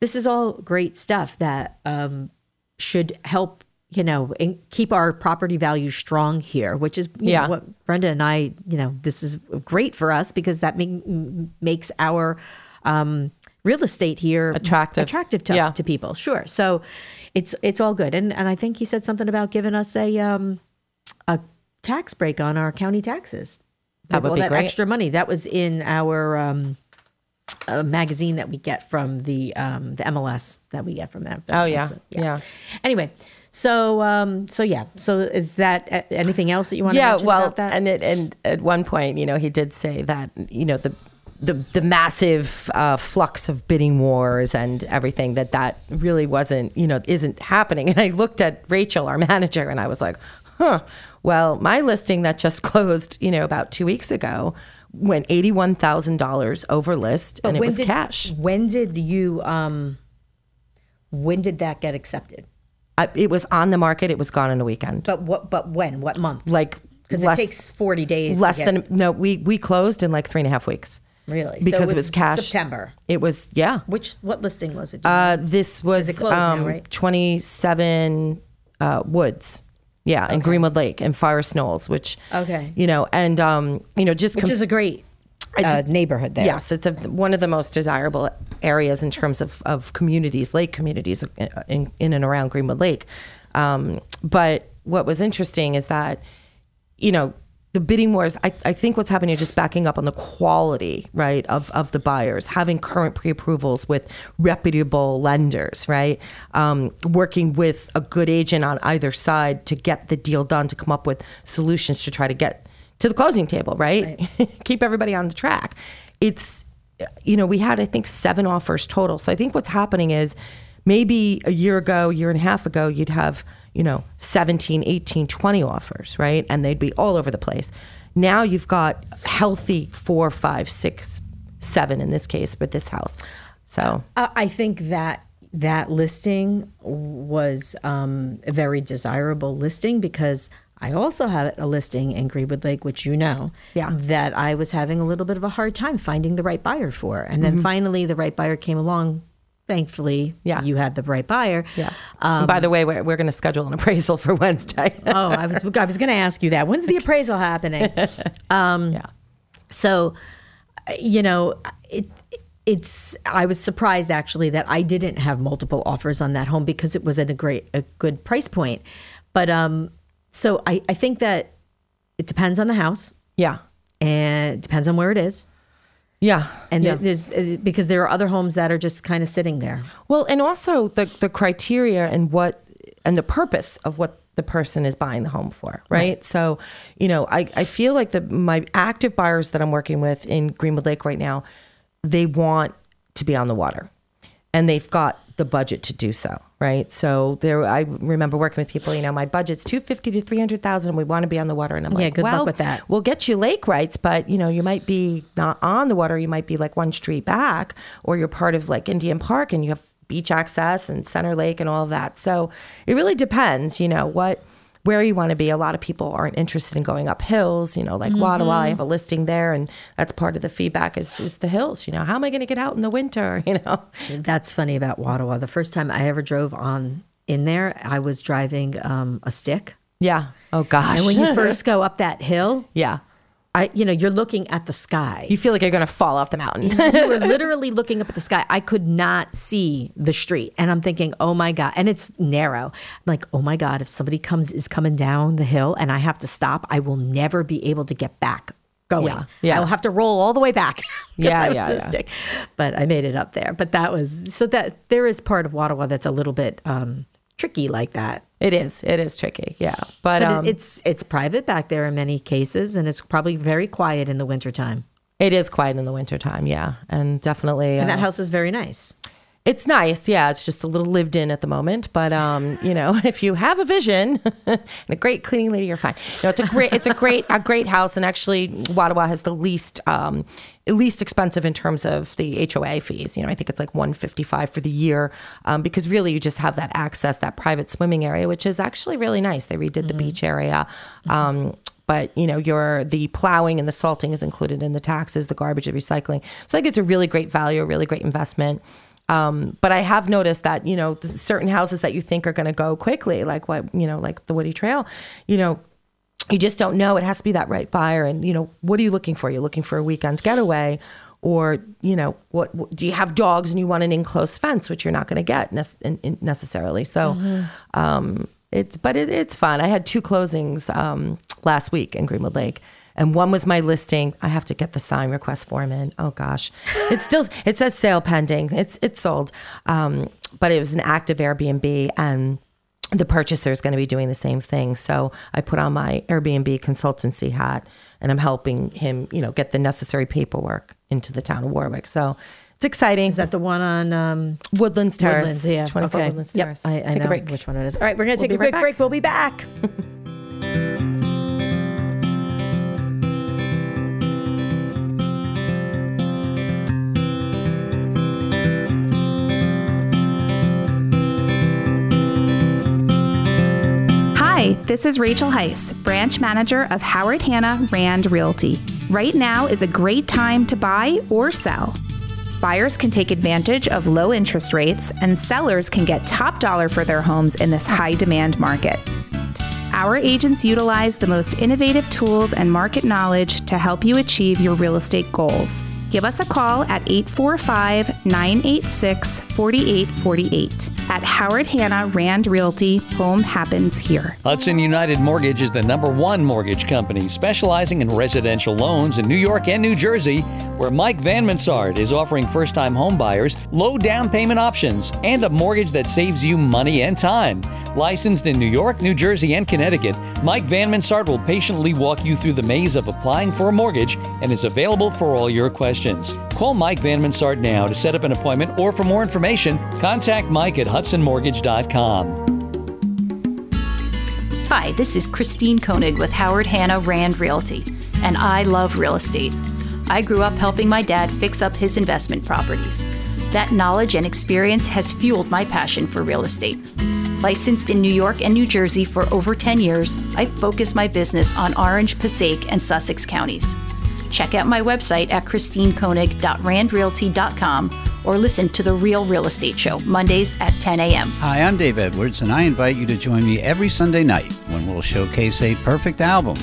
This is all great stuff that um, should help, you know, in, keep our property values strong here, which is you know, Yeah. what Brenda and I, you know, this is great for us because that make, makes our um, real estate here Attractive. attractive to, Yeah. to people. Sure. So it's it's all good. And and I think he said something about giving us a um a tax break on our county taxes. That would all be that great. extra money. That was in our um a magazine that we get from the um the MLS that we get from them. Oh, yeah. It. Yeah. Anyway, so um so yeah. So is that anything else that you want to yeah, mention well, about that? and it, and at one point, you know, he did say that you know the the the massive uh, flux of bidding wars and everything that that really wasn't you know isn't happening. And I looked at Rachel, our manager, and I was like, huh. Well, my listing that just closed, you know, about two weeks ago, went eighty one thousand dollars over list, and it was did, cash. When did you um when did that get accepted? I, it was on the market. It was gone in a weekend. But what but when? What month? Like Because it takes 40 days less get, than no. We we closed in like three and a half weeks. Really? So because it it was cash. September. It was yeah. Which what listing was it? Uh, this was it closed now, um, right? 27 uh, Woods. Yeah, in Greenwood Lake and Forest Knolls, which Okay. you know, and um, you know, just Which com- is a great uh, neighborhood there. Yes, it's a, one of the most desirable areas in terms of, of communities, lake communities in, in and around Greenwood Lake. Um, but what was interesting is that, you know, the bidding wars, I, I think what's happening, is just backing up on the quality, right, of, of the buyers, having current pre approvals with reputable lenders, right, um, working with a good agent on either side to get the deal done, to come up with solutions to try to get to the closing table, right? Keep everybody on the track. It's, you know, we had, I think, seven offers total. So I think what's happening is maybe a year ago, year and a half ago, you'd have, you know, 17, 18, 20 offers, right? And they'd be all over the place. Now you've got healthy four, five, six, seven in this case with this house. So Uh, I think that that listing was um, a very desirable listing because I also had a listing in Greenwood Lake, which you know, Yeah. that I was having a little bit of a hard time finding the right buyer for, and then finally the right buyer came along. Thankfully, Yeah. you had the right buyer. yes. And by the way, we're, we're going to schedule an appraisal for Wednesday. Oh, I was I was going to ask you that. When's the appraisal happening? yeah. So, you know, it, it's. I was surprised actually that I didn't have multiple offers on that home because it was at a great, a good price point. But um, so I, I think that it depends on the house Yeah. and it depends on where it is. Yeah. And yeah. there's uh, because there are other homes that are just kind of sitting there. Well, and also the the criteria and what and the purpose of what the person is buying the home for, right? So, you know, I, I feel like the my active buyers that I'm working with in Greenwood Lake right now, they want to be on the water. And they've got the budget to do so, right? So there I remember working with people, you know, my budget's 250 to 300,000 and we want to be on the water and I'm Yeah, like, good luck with that. We'll get you lake rights, but you know, you might be not on the water. You might be like one street back, or you're part of like Indian Park and you have beach access and Center Lake and all of that. So it really depends, you know, what where you want to be. A lot of people aren't interested in going up hills, you know, like Wattawa. I have a listing there, and that's part of the feedback is is the hills. You know, how am I going to get out in the winter? You know, That's funny about Wattawa. The first time I ever drove on in there, I was driving um, a stick. yeah. Oh gosh. And when you first go up that hill, yeah, I you know you're looking at the sky. you feel like you're going to fall off the mountain. you were literally looking up at the sky. I could not see the street, and I'm thinking, oh my god, and it's narrow. I'm like, oh my god, if somebody comes is coming down the hill and I have to stop, I will never be able to get back going. Yeah, yeah. I'll have to roll all the way back. Yeah, I was yeah, so yeah. sick. But I made it up there. But that was so that there is part of Wattawa that's a little bit um, tricky like that. It is. It is tricky. Yeah. But, But um, it's it's private back there in many cases, and it's probably very quiet in the wintertime. it is quiet in the wintertime. Yeah. And definitely. And that uh, house is very nice. It's nice, yeah. It's just a little lived in at the moment, but um, you know, if you have a vision and a great cleaning lady, you're fine. No, it's a great, it's a great, a great house, and actually, Wattawa has the least, um, least expensive in terms of the HOA fees. You know, I think it's like 155 for the year, um, because really you just have that access, that private swimming area, which is actually really nice. They redid the beach area. Um, but you know your the plowing and the salting is included in the taxes the garbage the recycling so i think it's a really great value a really great investment um, but I have noticed that you know certain houses that you think are going to go quickly, like what you know, like the Woody Trail, you know, you just don't know. It has to be that right buyer, and you know, what are you looking for? You're looking for a weekend getaway, or you know, what, what do you have dogs and you want an enclosed fence, which you're not going to get in necessarily. So, um, it's but it, it's fun. I had two closings um, last week in Greenwood Lake. And one was my listing. I have to get the sign request form in. Oh gosh, it's still it says sale pending. It's it's sold, um, but it was an active Airbnb, and the purchaser is going to be doing the same thing. So I put on my Airbnb consultancy hat, and I'm helping him, you know, get the necessary paperwork into the town of Warwick. So it's exciting. Is that the one on um, Woodlands Terrace? Woodlands? Yeah. 24 okay. Woodlands Yep. Terrace. I, I Take know a break. which one it is. All right, we're going to We'll take a right quick back. break. We'll be back. this is Rachel Heiss, branch manager of Howard Hanna Rand Realty. Right now is a great time to buy or sell. Buyers can take advantage of low interest rates, and sellers can get top dollar for their homes in this high demand market. Our agents utilize the most innovative tools and market knowledge to help you achieve your real estate goals. Give us a call at 845 986 4848. At Howard Hanna Rand Realty, home happens here. Hudson United Mortgage is the number one mortgage company specializing in residential loans in New York and New Jersey, where Mike Van Mansard is offering first time home buyers low down payment options and a mortgage that saves you money and time. Licensed in New York, New Jersey, and Connecticut, Mike Van Mansard will patiently walk you through the maze of applying for a mortgage and is available for all your questions. Call Mike Van Mansard now to set up an appointment or for more information, contact Mike at hudsonmortgage.com. Hi, this is Christine Koenig with Howard Hanna Rand Realty, and I love real estate. I grew up helping my dad fix up his investment properties. That knowledge and experience has fueled my passion for real estate. Licensed in New York and New Jersey for over 10 years, I focus my business on Orange, Passaic, and Sussex counties. Check out my website at christinekoenig.randrealty.com or listen to The Real Real Estate Show, Mondays at 10 a.m. Hi, I'm Dave Edwards, and I invite you to join me every Sunday night when we'll showcase a perfect album.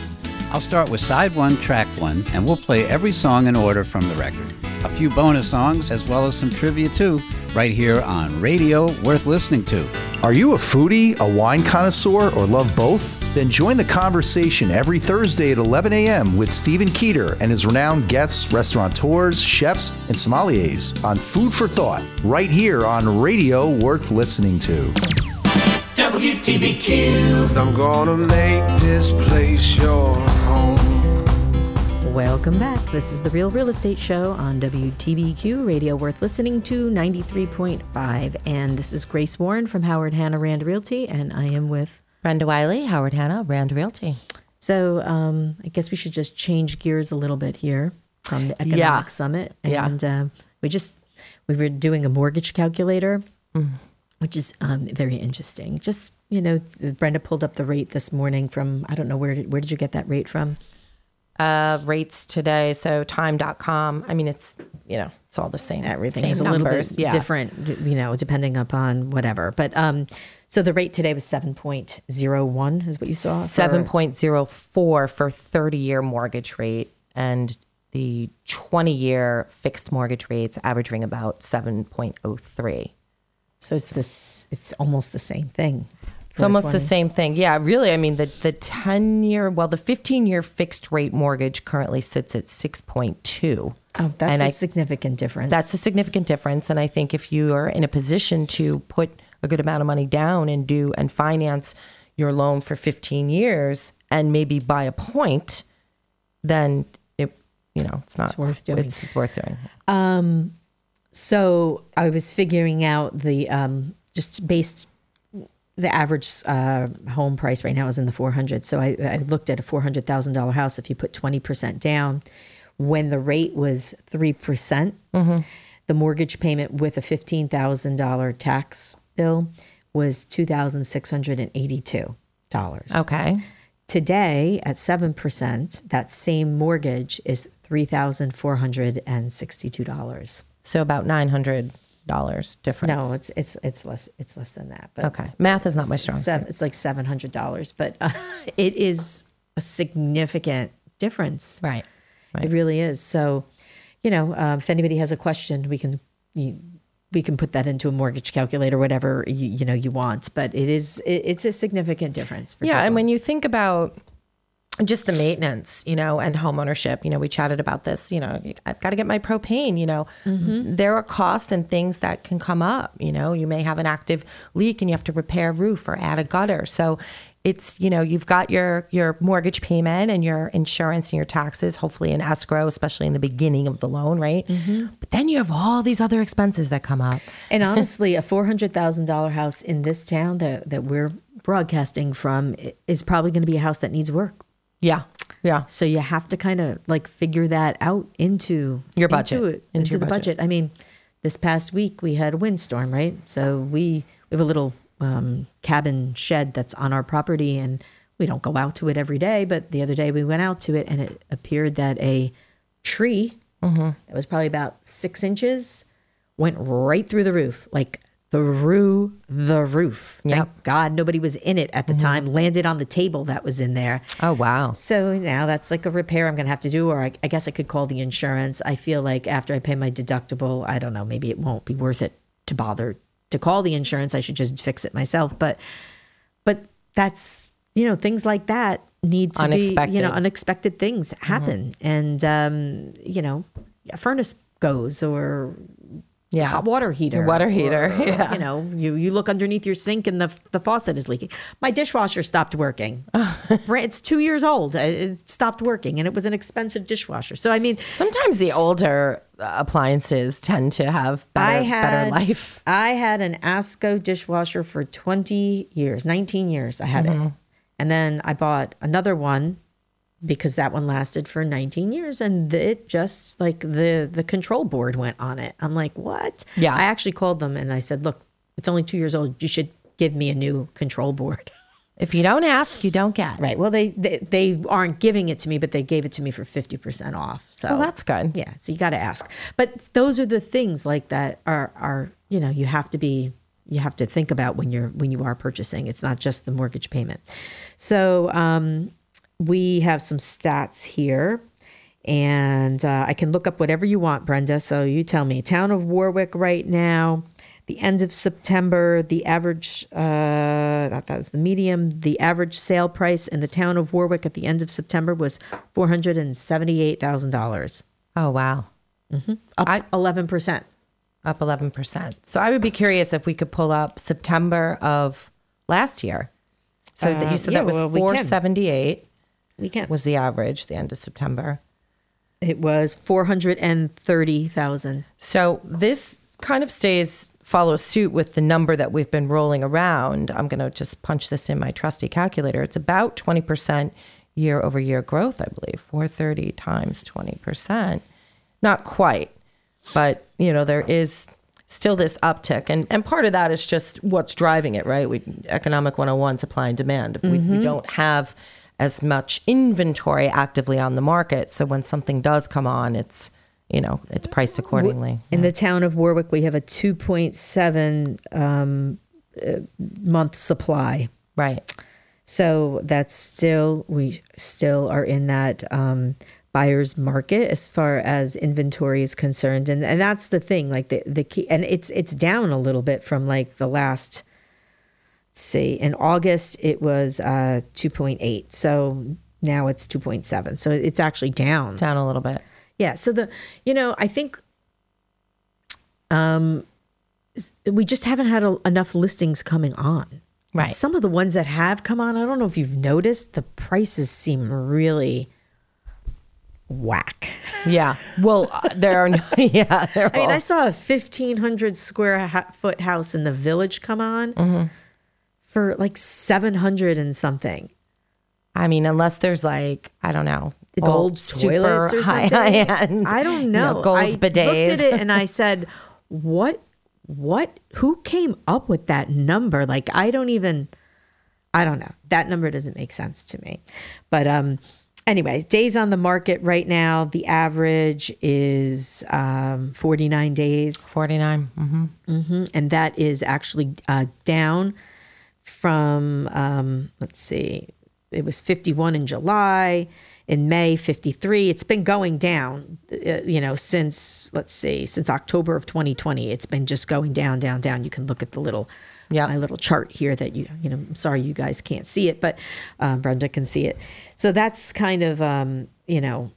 I'll start with side one, track one, and we'll play every song in order from the record. A few bonus songs, as well as some trivia too, right here on Radio Worth Listening to. Are you a foodie, a wine connoisseur, or love both? Then join the conversation every Thursday at 11 a.m. with Stephen Keeter and his renowned guests, restaurateurs, chefs, and sommeliers on Food for Thought, right here on Radio Worth Listening to. WTBQ. I'm gonna make this place your home. Welcome back. This is the Real Real Estate Show on WTBQ Radio, worth listening to 93.5. And this is Grace Warren from Howard Hanna Rand Realty, and I am with Brenda Wiley, Howard Hanna, Rand Realty. So um, I guess we should just change gears a little bit here from the Economic Yeah. Summit. Yeah. And uh, we just, we were doing a mortgage calculator, Mm. which is um, very interesting. Just, you know, Brenda pulled up the rate this morning from, I don't know, where did, where did you get that rate from? Uh, rates today, so time.com. I mean, it's, you know, it's all the same. Everything same is a numbers. little bit yeah. different, you know, depending upon whatever. But um, so the rate today was 7.01 is what you saw? 7.04 for 30 year mortgage rate and the 20 year fixed mortgage rates averaging about 7.03 So it's this, it's almost the same thing. It's almost the same thing. Yeah, really. I mean, the the ten year, well, the fifteen year fixed rate mortgage currently sits at six point two. Oh, that's And a I- significant difference. That's a significant difference, and I think if you are in a position to put a good amount of money down and do and finance your loan for fifteen years and maybe buy a point, then it you know it's not worth doing. It's, it's worth doing. Um, so I was figuring out the um, just based the average uh, home price right now is in the 400. So I, I looked at a $400,000 house. If you put 20% down, when the rate was 3%, percent the mortgage payment with a $15,000 tax bill was $2,682. Okay. Today at 7%, that same mortgage is $3,462. So about nine hundred dollars difference. No, it's it's it's less it's less than that. But Okay. Math is not my strong suit. It's like seven hundred dollars, but uh, it is a significant difference. Right. It really is. So, you know, uh, if anybody has a question, we can you, we can put that into a mortgage calculator, whatever you, you know you want. But it is it, it's a significant difference. Yeah, people. and when you think about just the maintenance, you know, and homeownership. you know, we chatted about this, you know, I've got to get my propane, you know, Mm-hmm. there are costs and things that can come up, you know, you may have an active leak and you have to repair a roof or add a gutter. So it's, you know, you've got your your mortgage payment and your insurance and your taxes, hopefully in escrow, especially in the beginning of the loan, right? Mm-hmm. But then you have all these other expenses that come up. And honestly, a four hundred thousand dollar house in this town that that we're broadcasting from is probably going to be a house that needs work. Yeah, yeah. So you have to kind of like figure that out into Your budget. into, it, Into into, your the budget. budget. I mean, this past week we had a windstorm, right? So we we have a little um, cabin shed that's on our property, and we don't go out to it every day. But the other day we went out to it, and it appeared that a tree Mm-hmm. that was probably about six inches went right through the roof, like through the roof. Thank God nobody was in it at the time. Landed on the table that was in there. Mm-hmm. Oh wow! So now that's like a repair I'm gonna have to do, or I, I guess I could call the insurance. I feel like after I pay my deductible, I don't know, maybe it won't be worth it to bother to call the insurance. I should just fix it myself. But but that's you know things like that need to be you know unexpected things happen, and um, you know a furnace goes or Yeah. hot water heater, water heater, or, yeah. You know, you you look underneath your sink and the the faucet is leaking. My dishwasher stopped working. it's two years old. Uh, It stopped working, and it was an expensive dishwasher. So I mean, Sometimes the older appliances tend to have better, had better life. I had an Asko dishwasher for twenty years, nineteen years. I had Mm-hmm. it, and then I bought another one because that one lasted for 19 years and it just like the the control board went on it. I'm like what? Yeah. i actually called them and i said look it's only two years old. You should give me a new control board. If you don't ask, you don't get. right. Well they they, they aren't giving it to me but they gave it to me for 50% off. So Well, that's good. yeah. So you got to ask. But those are the things like that are are you know you have to be you have to think about when you're when you are purchasing. It's not just the mortgage payment. So um we have some stats here. And uh, I can look up whatever you want, Brenda. So you tell me. Town of Warwick right now, the end of September, the average, uh, that was the medium, the average sale price in the town of Warwick at the end of September was $478,000. Oh, wow. Mm-hmm. Up I, 11%. Up 11%. So I would be curious if we could pull up September of last year. So that you uh, said yeah, that was well, 478 weekend was the average the end of September. It was 430,000. So this kind of stays follows suit with the number that we've been rolling around. I'm going to just punch this in my trusty calculator. It's about 20% year over year growth, I believe. 430 times 20%. Not quite, but you know, there is still this uptick and, and part of that is just what's driving it right we economic 101 supply and demand if we, mm-hmm. we don't have as much inventory actively on the market, so when something does come on, it's you know, it's priced accordingly. in the town of warwick we have a 2.7 um, uh, month supply Right. So that's still we still are in that um, buyer's market as far as inventory is concerned, and and that's the thing. Like the the key, and it's it's down a little bit from like the last. See, in August it was uh, 2.8. So now it's 2.7. So it's actually down. Down a little bit. Yeah. So the, you know, I think um, we just haven't had a, enough listings coming on. Right. And some of the ones that have come on, I don't know if you've noticed, the prices seem really whack. Yeah. Well, uh, there are no, yeah. I mean, all- I saw a 1,500 square ha- foot house in the village come on Mm-hmm. For like 700 and something. I mean, unless there's like, I don't know, The gold toilets or something. high end. I don't you know. gold I bidets. looked at it and I said, "What? What? Who came up with that number? Like, I don't even. I don't know. That number doesn't make sense to me." But um, anyways, days on the market right now, the average is um 49 days. 49. Mm-hmm. hmm And that is actually uh, down from, um, let's see, it was 51 in July. In May, 53. It's been going down, uh, you know, since, let's see, since October of 2020. It's been just going down, down, down. You can look at the little, yeah, my little chart here that you, you know, I'm sorry you guys can't see it, but um, Brenda can see it. So that's kind of, um, you know,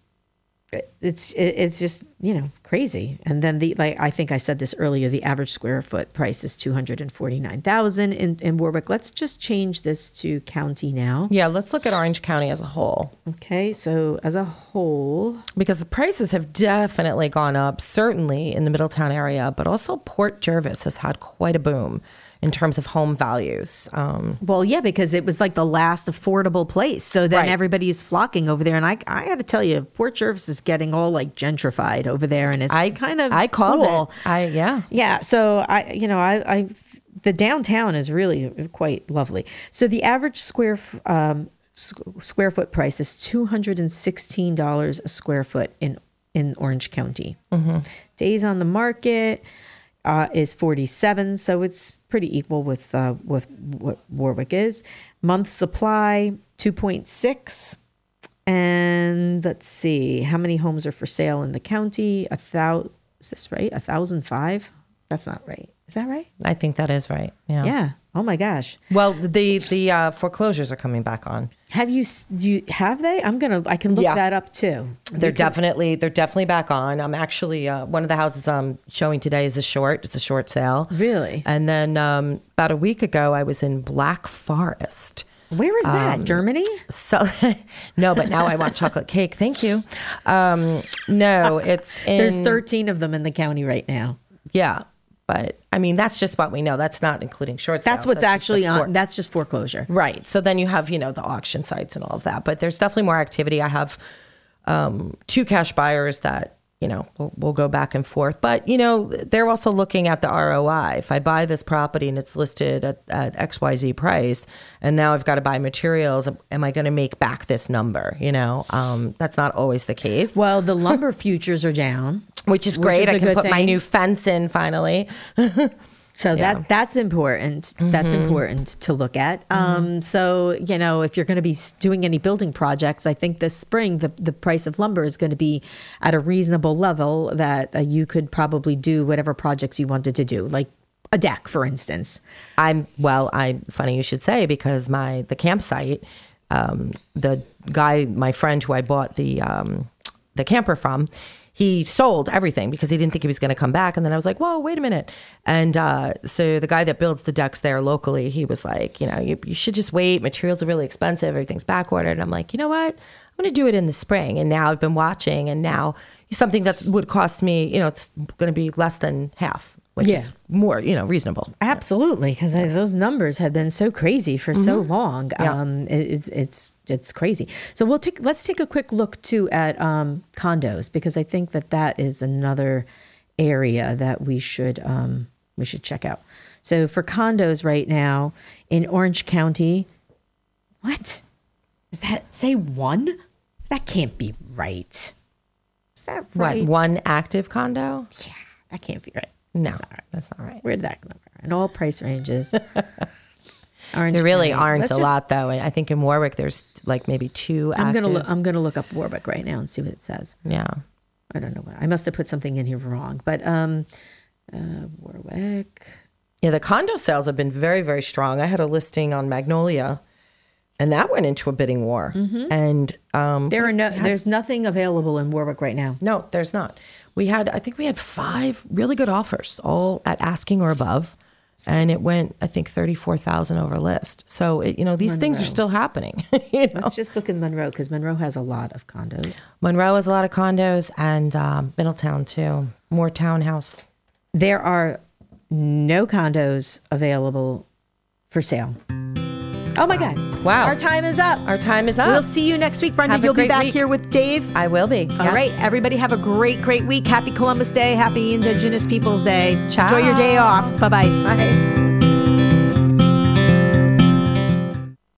it's it's just you know crazy. And then the like i think i said this earlier the average square foot price is 249000 in, in warwick. Let's just change this to county now. Yeah, let's look at Orange County as a whole. Okay, so as a whole, because the prices have definitely gone up, certainly in the Middletown area, but also Port Jervis has had quite a boom in terms of home values. Um, well yeah because it was like the last affordable place so then Right. everybody's flocking over there and i i gotta tell you port jervis is getting all like gentrified over there and it's I kind of I called cool. it. I yeah. Yeah. So I, you know, I, I, the downtown is really quite lovely. So the average square, um, square foot price is two hundred and sixteen dollars a square foot in in Orange County. Mhm. Days on the market uh, is forty seven, so it's pretty equal with uh, with what Warwick is. Month supply two point six. And let's see, how many homes are for sale in the county? A thousand. Is this right? A thousand five? That's not right. Is that right? I think that is right. Yeah. Yeah. Oh my gosh. Well, the the uh, foreclosures are coming back on. Have you? Do you have they? I'm gonna. I can look Yeah. that up too. They're You can- definitely they're definitely back on. I'm actually uh, one of the houses I'm showing today is a short. It's a short sale. Really? And then um, about a week ago, I was in Black Forest. Where is that? Um, Germany? So no, but now I want chocolate cake. Thank you. Um, no, it's in, There's 13 of them in the county right now. Yeah, but I mean that's just what we know. That's not including short sales. That's what's the actually on. That's just foreclosure. Right. So then you have, you know, the auction sites and all of that. But there's definitely more activity. I have um, two cash buyers that, you know, will will go back and forth. But, you know, they're also looking at the ROI. If I buy this property and it's listed at, at XYZ price, and now I've got to buy materials, am I going to make back this number? You know, um, that's not always the case. Well, the lumber futures are down, which is which great. is I can put my new fence in finally. So Yeah. that that's important. That's Mhm. important to look at. Um, so you know, if you're going to be doing any building projects, I think this spring the the price of lumber is going to be at a reasonable level that uh, you could probably do whatever projects you wanted to do, like a deck, for instance. I'm well. I funny you should say because my the campsite, um, the guy, my friend who I bought the um, the camper from, he sold everything because he didn't think he was going to come back. And then I was like, whoa, wait a minute. And uh, so the guy that builds the decks there locally, he was like, you know, you, you should just wait. Materials are really expensive. Everything's back ordered. And I'm like, you know what? I'm going to do it in the spring. And now I've been watching, and now something that would cost me, you know, it's going to be less than half, which Yeah. is more, you know, reasonable. Absolutely, because those numbers have been so crazy for so Mhm. long. Yeah. Um, it- it's it's it's crazy. So we'll take let's take a quick look too at um, condos because I think that that is another area that we should um, we should check out. So for condos right now in Orange County, what is that? Say one? That can't be right. Is that right? What, one active condo? Yeah, that can't be right. No, That's not right. that's not right. Where did that number? In all price ranges. Orange there really County. aren't Let's a just- lot though. I think in Warwick there's like maybe two I'm active. gonna look, I'm gonna look up Warwick right now and see what it says. yeah. I don't know what I must have put something in here wrong, but um, uh, Warwick. Yeah, the condo sales have been very, very strong. I had a listing on Magnolia, and that went into a bidding war. And um, There are no. had- There's nothing available in Warwick right now. no, there's not. We had, I think we had five really good offers, all at asking or above, and it went, I think, thirty-four thousand over list. So it, you know, these things are still happening. you know, Let's just look in Monroe because Monroe has a lot of condos. Monroe has a lot of condos, and um, Middletown too. More townhouse. There are no condos available for sale. Oh my God! Wow. Our time is up. Our time is up. We'll see you next week, Brenda. Have You'll be back week. here with Dave. I will be. All yes. right, everybody, have a great, great week. Happy Columbus Day. Happy Indigenous Peoples Day. Ciao. Enjoy your day off. Bye-bye. Bye.